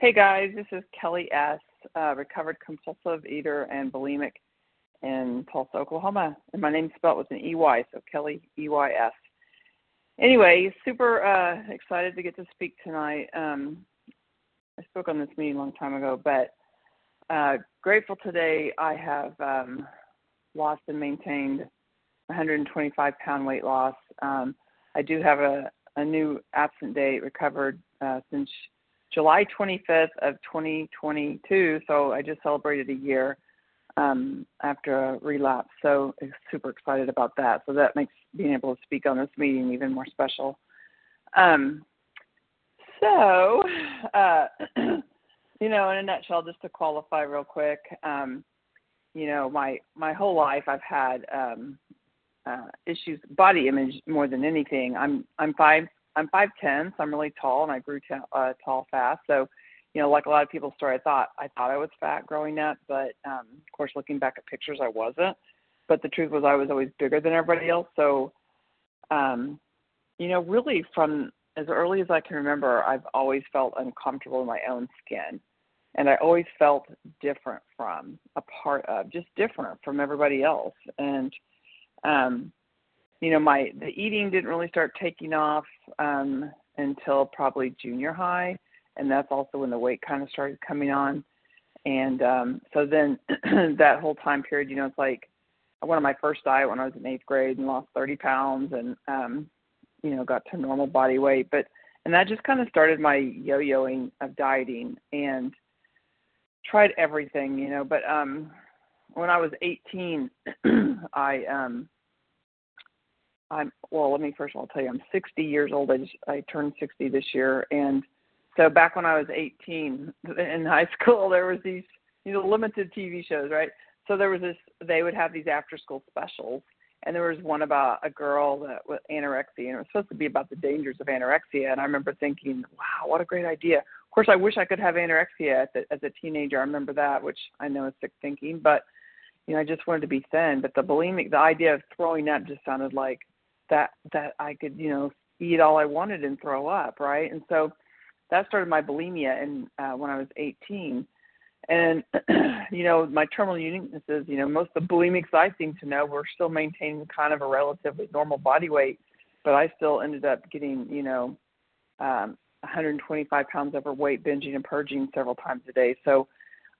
Hey guys, this is Kelley S., uh, recovered compulsive eater and bulimic in Tulsa, Oklahoma. And my name's spelled with an EY, so Kelley EYS. Anyway, super uh, excited to get to speak tonight. Um, I spoke on this meeting a long time ago, but uh, grateful today I have um, lost and maintained 125 pound weight loss. Um, I do have a, a new absent date recovered uh, since July 25th of 2022. So I just celebrated a year um, after a relapse. So I'm super excited about that. So that makes being able to speak on this meeting even more special. Um, so, uh, you know, in a nutshell, just to qualify real quick, um, you know, my my whole life I've had um, uh, issues, body image more than anything. I'm I'm five I'm five ten, so I'm really tall, and I grew t- uh, tall fast. So, you know, like a lot of people's story, I thought I thought I was fat growing up, but um, of course, looking back at pictures, I wasn't. But the truth was, I was always bigger than everybody else. So, um, you know, really from as early as I can remember, I've always felt uncomfortable in my own skin, and I always felt different from, a part of, just different from everybody else. And um, you know, my the eating didn't really start taking off um, until probably junior high, and that's also when the weight kind of started coming on. And um, so then that whole time period, you know, it's like I went on my first diet when I was in eighth grade and lost 30 pounds, and um, you know, got to normal body weight. But and that just kind of started my yo-yoing of dieting and tried everything, you know. But um, when I was 18, I um, I'm well. Let me first of all tell you, I'm 60 years old. I just I turned 60 this year, and so back when I was 18 in high school, there was these you know limited TV shows, right? So there was this. They would have these after school specials, and there was one about a girl that with anorexia, and it was supposed to be about the dangers of anorexia. And I remember thinking, wow, what a great idea. Of course, I wish I could have anorexia as a, as a teenager. I remember that, which I know is sick thinking, but you know, I just wanted to be thin. But the bulimic, the idea of throwing up just sounded like that that I could you know eat all I wanted and throw up, right? And so that started my bulimia and uh, when I was 18. And you know, my terminal uniqueness is, you know, most of the bulimics I seem to know were still maintaining kind of a relatively normal body weight, but I still ended up getting, you know, um, 125 pounds overweight, binging and purging several times a day. So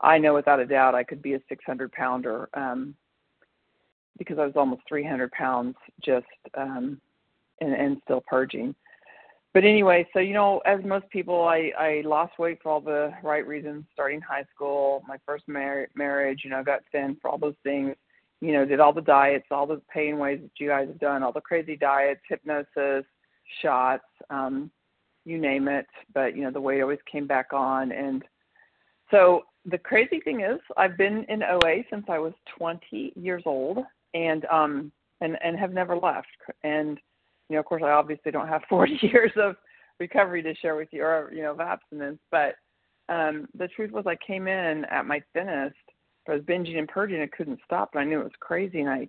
I know without a doubt I could be a 600 pounder. Um, because I was almost 300 pounds just um, and, and still purging. But anyway, so you know, as most people, I I lost weight for all the right reasons. Starting high school, my first mar- marriage, you know, I got thin for all those things. You know, did all the diets, all the pain ways that you guys have done, all the crazy diets, hypnosis, shots, um, you name it. But you know, the weight always came back on, and so the crazy thing is, I've been in OA since I was 20 years old, and um and and have never left. And you know of course i obviously don't have 40 years of recovery to share with you or you know of abstinence but um the truth was i came in at my thinnest. I was binging and purging and couldn't stop and i knew it was crazy and i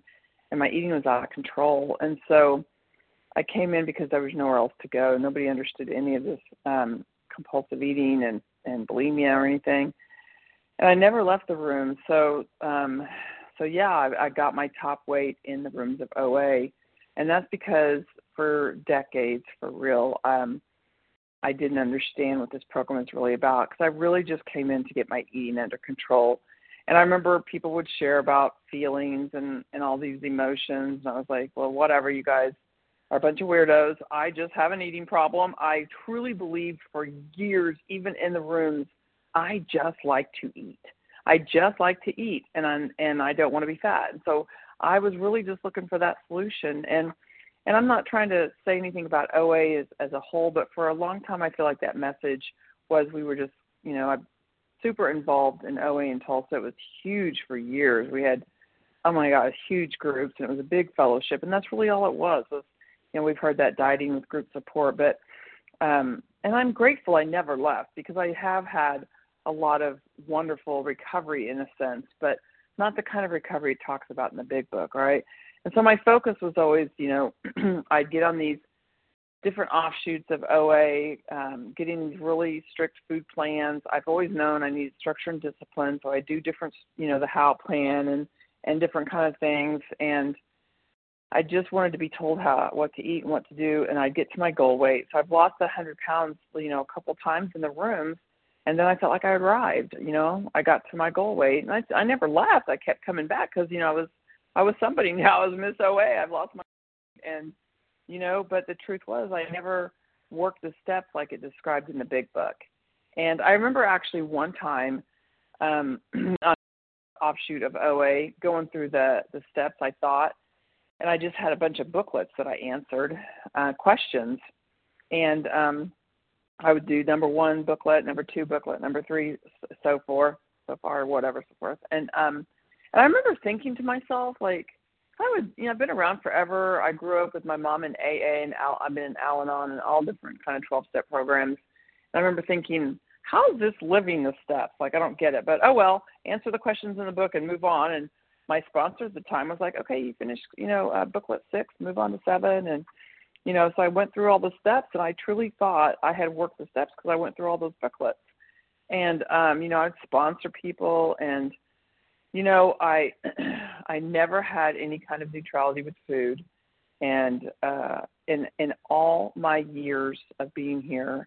and my eating was out of control. And so i came in because there was nowhere else to go. Nobody understood any of this um compulsive eating and and bulimia or anything. And i never left the room. So um so yeah, I, I got my top weight in the rooms of OA, and that's because for decades, for real, um, I didn't understand what this program is really about because I really just came in to get my eating under control. And I remember people would share about feelings and and all these emotions, and I was like, well, whatever, you guys are a bunch of weirdos. I just have an eating problem. I truly believed for years, even in the rooms, I just like to eat. I just like to eat and I'm and I don't want to be fat. And so I was really just looking for that solution and and I'm not trying to say anything about OA as as a whole, but for a long time I feel like that message was we were just, you know, I'm super involved in OA in Tulsa. It was huge for years. We had oh my gosh, huge groups and it was a big fellowship and that's really all it was was you know, we've heard that dieting with group support, but um and I'm grateful I never left because I have had a lot of wonderful recovery in a sense, but not the kind of recovery it talks about in the big book, right? And so my focus was always, you know, I'd get on these different offshoots of OA, um, getting these really strict food plans. I've always known I need structure and discipline, so I do different, you know, the HOW plan and and different kind of things. And I just wanted to be told how what to eat and what to do, and I'd get to my goal weight. So I've lost a hundred pounds, you know, a couple times in the rooms, and then I felt like I arrived. You know, I got to my goal weight, and I I never left. I kept coming back because you know I was I was somebody now. I was Miss OA. I've lost my and you know, but the truth was I never worked the steps like it described in the big book. And I remember actually one time um on offshoot of OA going through the the steps I thought and I just had a bunch of booklets that I answered uh questions and um I would do number 1 booklet, number 2 booklet, number 3 so forth, so far whatever so forth. And um and I remember thinking to myself like I would, you know, I've been around forever. I grew up with my mom in AA and Al- I've been in Al-Anon and all different kind of 12 step programs. And I remember thinking, how is this living the steps? Like, I don't get it. But oh well, answer the questions in the book and move on. And my sponsor at the time was like, okay, you finished, you know, uh, booklet six, move on to seven. And, you know, so I went through all the steps and I truly thought I had worked the steps because I went through all those booklets. And, um, you know, I'd sponsor people and, you know, I I never had any kind of neutrality with food, and uh, in in all my years of being here,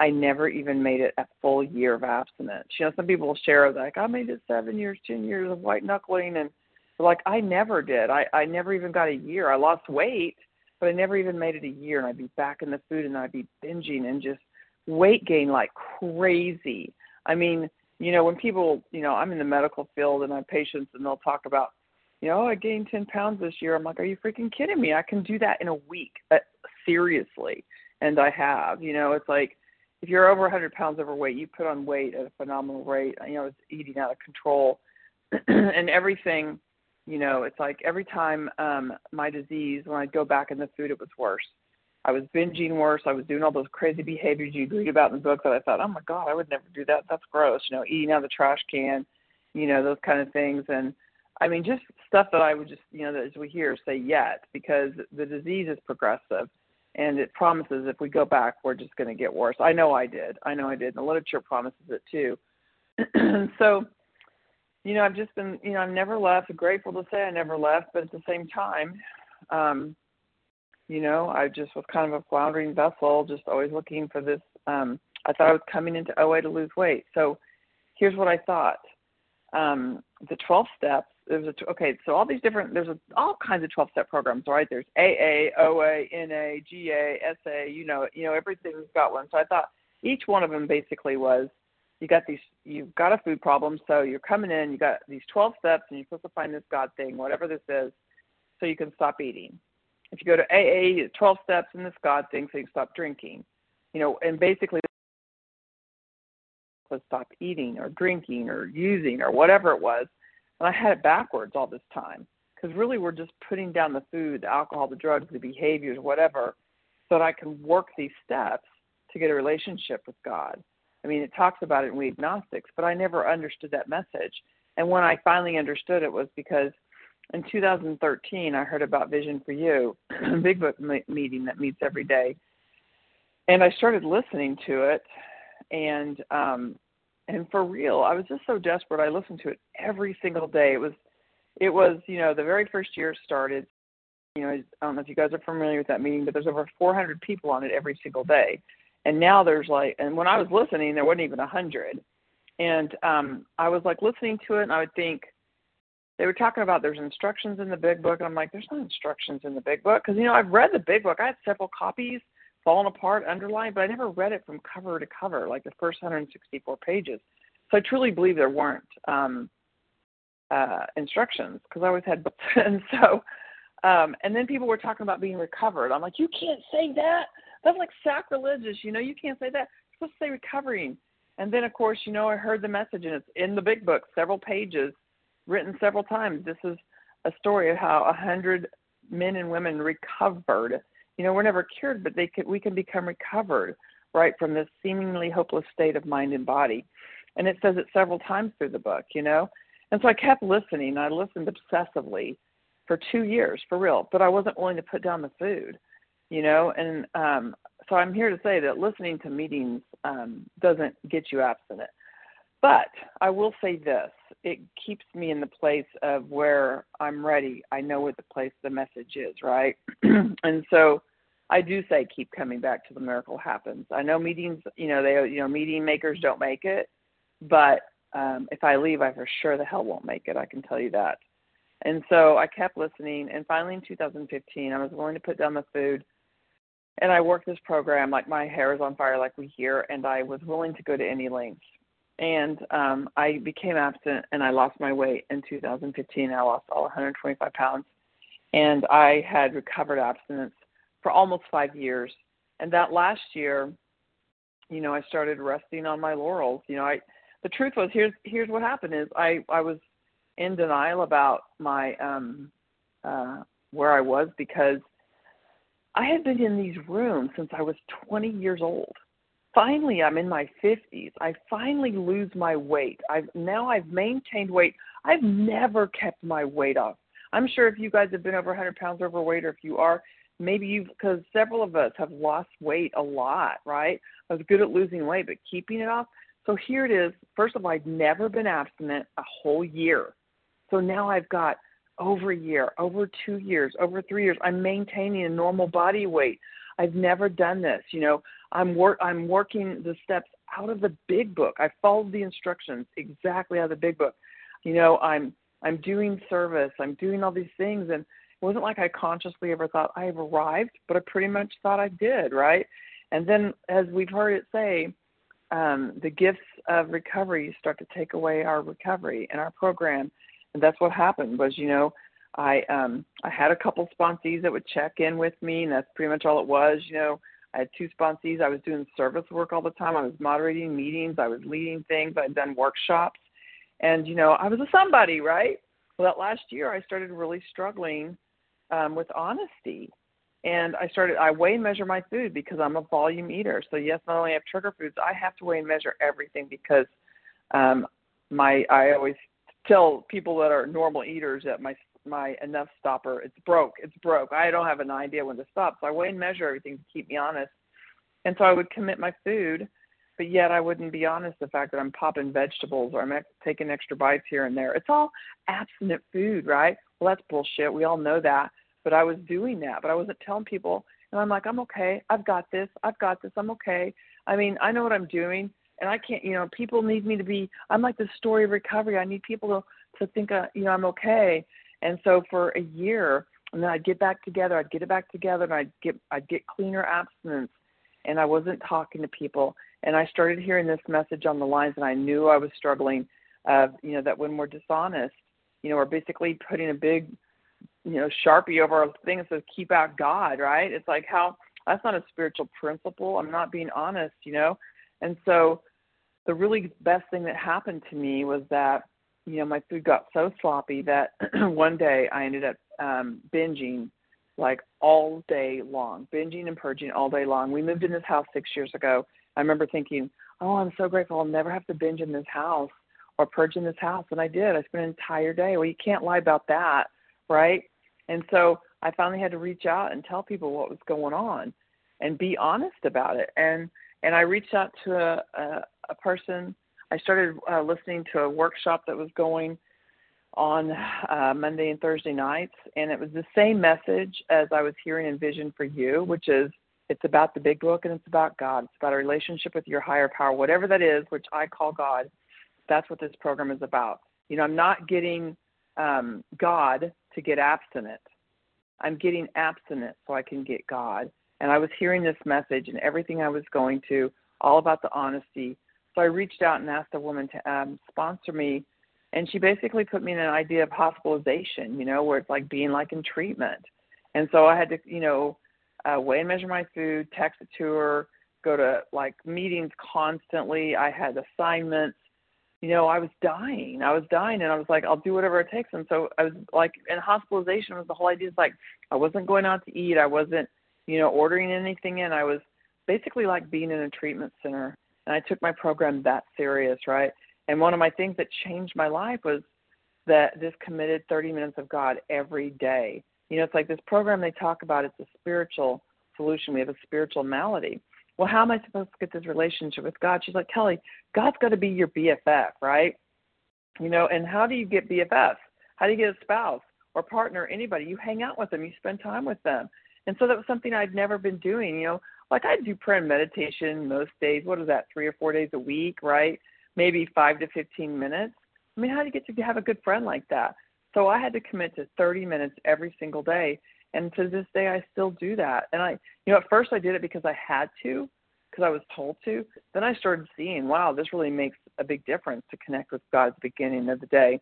I never even made it a full year of abstinence. You know, some people will share like I made it seven years, ten years of white knuckling, and like I never did. I I never even got a year. I lost weight, but I never even made it a year. And I'd be back in the food, and I'd be binging and just weight gain like crazy. I mean, you know, when people, you know, I'm in the medical field and I have patients and they'll talk about, you know, oh, I gained 10 pounds this year. I'm like, are you freaking kidding me? I can do that in a week. Uh, seriously. And I have, you know, it's like if you're over 100 pounds overweight, you put on weight at a phenomenal rate. You know, it's eating out of control and everything, you know, it's like every time um my disease, when I'd go back in the food, it was worse. I was binging worse. I was doing all those crazy behaviors you read about in the book that I thought, oh my God, I would never do that. That's gross. You know, eating out of the trash can, you know, those kind of things. And I mean, just stuff that I would just, you know, as we hear, say yet, because the disease is progressive and it promises if we go back, we're just going to get worse. I know I did. I know I did. And the literature promises it too. so, you know, I've just been, you know, I've never left. Grateful to say I never left, but at the same time, um, you know, I just was kind of a floundering vessel, just always looking for this. Um, I thought I was coming into OA to lose weight. So here's what I thought. Um, the 12 steps, there's a, okay, so all these different, there's a, all kinds of 12 step programs, right? There's AA, OA, NA, GA, SA, you know, you know, everything's got one. So I thought each one of them basically was, you got these, you've got a food problem. So you're coming in, you got these 12 steps and you're supposed to find this God thing, whatever this is, so you can stop eating if you go to AA, 12 steps and this God thing, so you stop drinking. You know, and basically was stop eating or drinking or using or whatever it was. And I had it backwards all this time because really we're just putting down the food, the alcohol, the drugs, the behaviors, whatever, so that I can work these steps to get a relationship with God. I mean, it talks about it in We Agnostics, but I never understood that message. And when I finally understood it was because – in 2013, I heard about Vision for You, a big book meeting that meets every day, and I started listening to it, and um, and for real, I was just so desperate. I listened to it every single day. It was, it was, you know, the very first year it started. You know, I don't know if you guys are familiar with that meeting, but there's over 400 people on it every single day, and now there's like, and when I was listening, there wasn't even a hundred, and um, I was like listening to it, and I would think they were talking about there's instructions in the big book and i'm like there's no instructions in the big book. Because you know i've read the big book. I had several copies fallen apart underlined but i never read it from cover to cover like the first 164 pages. So i truly believe there weren't um uh instructions because i always had books and so um and then people were talking about being recovered. I'm like you can't say that that's like sacrilegious you know you can't say that you're supposed to say recovering and then of course you know i heard the message and it's in the big book several pages written several times. This is a story of how a hundred men and women recovered. You know, we're never cured, but they could, we can become recovered, right, from this seemingly hopeless state of mind and body. And it says it several times through the book, you know. And so I kept listening. I listened obsessively for two years, for real. But I wasn't willing to put down the food. You know, and um, so I'm here to say that listening to meetings um, doesn't get you abstinent. But I will say this it keeps me in the place of where I'm ready. I know what the place the message is, right? and so I do say keep coming back to the miracle happens. I know meetings, you know, they you know, meeting makers don't make it, but um if I leave I for sure the hell won't make it, I can tell you that. And so I kept listening and finally in 2015 I was willing to put down the food and I worked this program like my hair is on fire like we hear and I was willing to go to any lengths. And um I became absent and I lost my weight in 2015. I lost all 125 pounds and I had recovered abstinence for almost 5 years. And that last year, you know, I started resting on my laurels. You know, I the truth was here's here's what happened is I I was in denial about my um uh where I was because I have been in these rooms since I was 20 years old. Finally, I'm in my 50s. I finally lose my weight. I've now I've maintained weight. I've never kept my weight off. I'm sure if you guys have been over 100 pounds overweight, or if you are, maybe you've because several of us have lost weight a lot, right? I was good at losing weight, but keeping it off. So here it is. First of all, I've never been abstinent a whole year. So now I've got over a year, over two years, over three years. I'm maintaining a normal body weight. I've never done this. You know, I'm work I'm working the steps out of the big book. I followed the instructions exactly out of the big book. You know, I'm I'm doing service. I'm doing all these things and it wasn't like I consciously ever thought I've arrived, but I pretty much thought I did, right? And then as we've heard it say, um, the gifts of recovery start to take away our recovery and our program that's what happened was you know i um i had a couple sponsees that would check in with me and that's pretty much all it was you know. I had two sponsees. I was doing service work all the time. I was moderating meetings. I was leading things. I'd done workshops. And you know i was a somebody right? Well that last year i started really struggling um with honesty. And I started I weigh and measure my food because I'm a volume eater. So yes, not only have trigger foods, I have to weigh and measure everything because um my I always tell people that are normal eaters that my my enough stopper it's broke it's broke. I don't have an idea when to stop. So i weigh and measure everything to keep me honest. And so i would commit my food but yet i wouldn't be honest the fact that i'm popping vegetables or i'm taking extra bites here and there. It's all abstinent food right? Well that's bullshit. We all know that. But i was doing that. But i wasn't telling people. And i'm like i'm okay. I've got this. I've got this. I'm okay. I mean i know what i'm doing and I can't, you know, people need me to be. I'm like the story of recovery. I need people to to think, uh, you know, I'm okay. And so for a year, and then I'd get back together. I'd get it back together, and I'd get I'd get cleaner abstinence, and I wasn't talking to people. And I started hearing this message on the lines, and I knew I was struggling. Of you know that when we're dishonest, you know, we're basically putting a big, you know, sharpie over our thing that says "keep out God," right? It's like how that's not a spiritual principle. I'm not being honest, you know. And so the really best thing that happened to me was that you know my food got so sloppy that one day I ended up um binging like all day long, binging and purging all day long. We moved in this house 6 years ago. I remember thinking, "Oh, I'm so grateful I'll never have to binge in this house or purge in this house." And I did. I spent an entire day. Well, you can't lie about that, right? And so I finally had to reach out and tell people what was going on and be honest about it. And and I reached out to a, a, a person. I started uh, listening to a workshop that was going on uh, Monday and Thursday nights, and it was the same message as I was hearing in Vision for You, which is it's about the big book and it's about God. It's about a relationship with your higher power, whatever that is, which I call God. That's what this program is about. You know, I'm not getting um, God to get abstinent. I'm getting abstinent so I can get God. And I was hearing this message and everything I was going to, all about the honesty. So I reached out and asked a woman to um, sponsor me. And she basically put me in an idea of hospitalization, you know, where it's like being like in treatment. And so I had to, you know, uh, weigh and measure my food, text it to her, go to like meetings constantly. I had assignments. You know, I was dying. I was dying, and I was like, I'll do whatever it takes. And so I was like, in hospitalization was the whole idea. Is like I wasn't going out to eat. I wasn't you know, ordering anything in. I was basically like being in a treatment center. And I took my program that serious, right? And one of my things that changed my life was that this committed 30 minutes of God every day. You know, it's like this program they talk about, it's a spiritual solution. We have a spiritual malady. Well, how am I supposed to get this relationship with God? She's like, Kelley, God's got to be your BFF, right? You know, and how do you get BFF? How do you get a spouse or partner, anybody? You hang out with them, you spend time with them. And so that was something I'd never been doing. You know, like I do prayer and meditation most days. What is that, three or four days a week, right? Maybe five to 15 minutes. I mean, how do you get to have a good friend like that? So I had to commit to 30 minutes every single day. And to this day, I still do that. And I, you know, at first I did it because I had to, because I was told to. Then I started seeing, wow, this really makes a big difference to connect with God at the beginning of the day.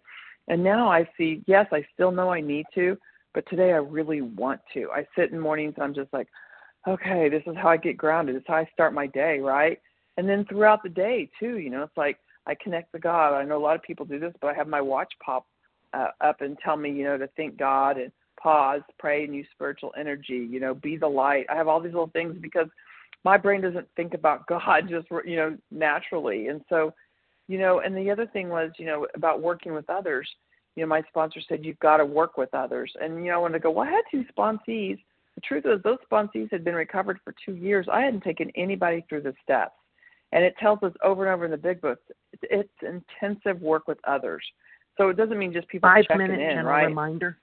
And now I see, yes, I still know I need to, but today I really want to. I sit in mornings and I'm just like, okay, this is how I get grounded. This is how I start my day, right? And then throughout the day too, you know, it's like I connect to God. I know a lot of people do this, but I have my watch pop uh, up and tell me, you know, to thank God and pause, pray, and use spiritual energy. You know, be the light. I have all these little things because my brain doesn't think about God just you know naturally, and so, you know, and the other thing was, you know, about working with others you know, my sponsor said you've got to work with others. And you know, when I go, well, I had two sponsees. The truth is, those sponsees had been recovered for two years. I hadn't taken anybody through the steps, and it tells us over and over in the big books, it's, intensive work with others. So it doesn't mean just people Five checking minute in, right? reminder.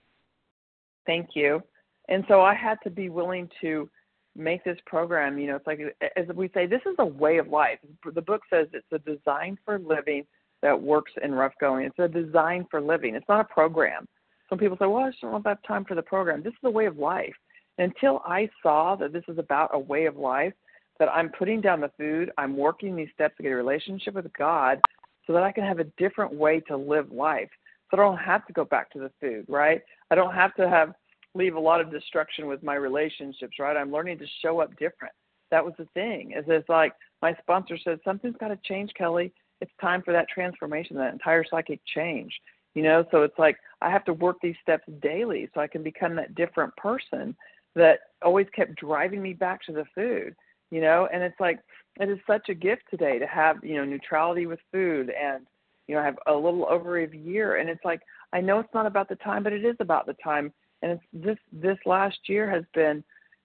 Thank you. And so I had to be willing to make this program. You know, it's like as we say, this is a way of life. The book says it's a design for living that works in rough going. It's a design for living. It's not a program. Some people say, well, I just don't that time for the program. This is a way of life. until I saw that this is about a way of life, that I'm putting down the food, I'm working these steps to get a relationship with God so that I can have a different way to live life. So I don't have to go back to the food, right? I don't have to have leave a lot of destruction with my relationships, right? I'm learning to show up different. That was the thing. Is it's like my sponsor said, something's got to change, Kelley it's time for that transformation, that entire psychic change. You know, so it's like I have to work these steps daily so I can become that different person that always kept driving me back to the food. You know, and it's like it is such a gift today to have you know neutrality with food and you know I have a little over a year and it's like I know it's not about the time, but it is about the time. And it's this this last year has been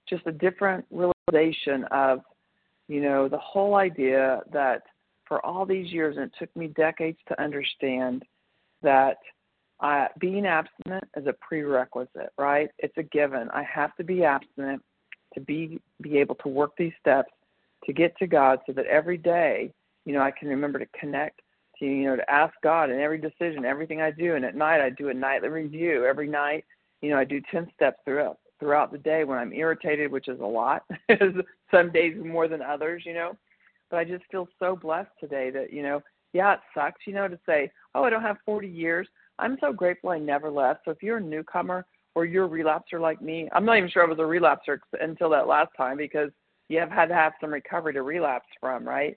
just a different realization of you know the whole idea that for all these years, and it took me decades to understand that uh, being abstinent is a prerequisite, right? It's a given. I have to be abstinent to be be able to work these steps to get to God, so that every day, you know, I can remember to connect to you know to ask God in every decision, everything I do, and at night I do a nightly review. Every night, you know, I do ten steps throughout throughout the day when I'm irritated, which is a lot. Some days more than others, you know but I just feel so blessed today that, you know, yeah, it sucks, you know, to say, oh, I don't have 40 years. I'm so grateful I never left. So if you're a newcomer or you're a relapser like me, I'm not even sure I was a relapser until that last time because you have had to have some recovery to relapse from, right?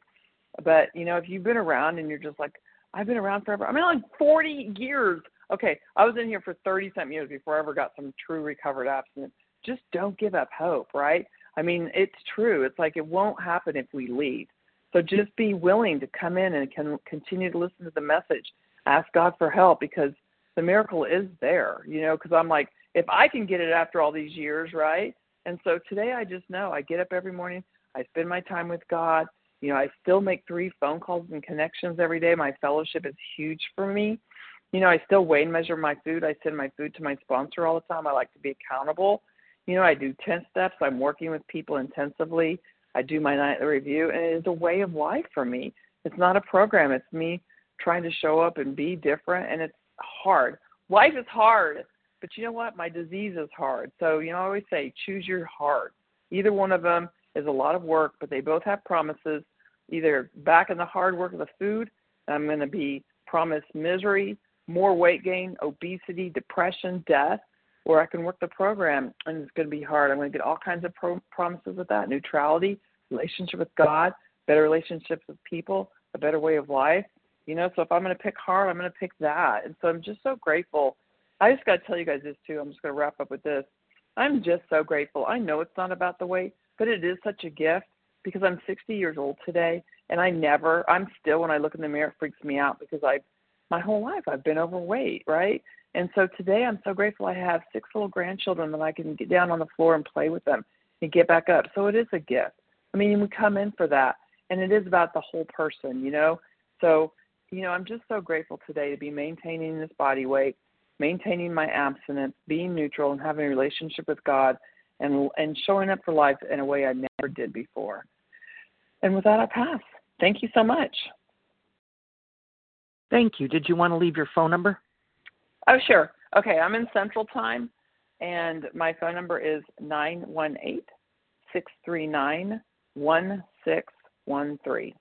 But, you know, if you've been around and you're just like, I've been around forever. I mean, like 40 years. Okay, I was in here for 30 something years before I ever got some true recovered abstinence. Just don't give up hope, right? I mean, it's true. It's like it won't happen if we leave. So just be willing to come in and can continue to listen to the message. Ask God for help because the miracle is there, you know, because I'm like, if I can get it after all these years, right? And so today I just know I get up every morning, I spend my time with God. You know, I still make three phone calls and connections every day. My fellowship is huge for me. You know, I still weigh and measure my food. I send my food to my sponsor all the time. I like to be accountable. You know, I do 10 steps. I'm working with people intensively. I do my nightly review, and it is a way of life for me. It's not a program. It's me trying to show up and be different, and it's hard. Life is hard, but you know what? My disease is hard. So you know, I always say, choose your heart. Either one of them is a lot of work, but they both have promises. Either back in the hard work of the food, I'm going to be promised misery, more weight gain, obesity, depression, death, or I can work the program and it's going to be hard. I'm going to get all kinds of pro- promises with that neutrality, relationship with God, better relationships with people, a better way of life. You know, so if I'm going to pick hard, I'm going to pick that. And so I'm just so grateful. I just got to tell you guys this too. I'm just going to wrap up with this. I'm just so grateful. I know it's not about the weight, but it is such a gift because I'm 60 years old today and I never, I'm still, when I look in the mirror, it freaks me out because I've, my whole life I've been overweight, right? And so today I'm so grateful I have six little grandchildren that I can get down on the floor and play with them and get back up. So it is a gift. I mean, we come in for that, and it is about the whole person, you know. So, you know, I'm just so grateful today to be maintaining this body weight, maintaining my abstinence, being neutral, and having a relationship with God, and and showing up for life in a way I never did before. And with that, I pass. Thank you so much. Thank you. Did you want to leave your phone number? Oh, sure. Okay, I'm in Central Time, and my phone number is nine one eight six three nine one six one three.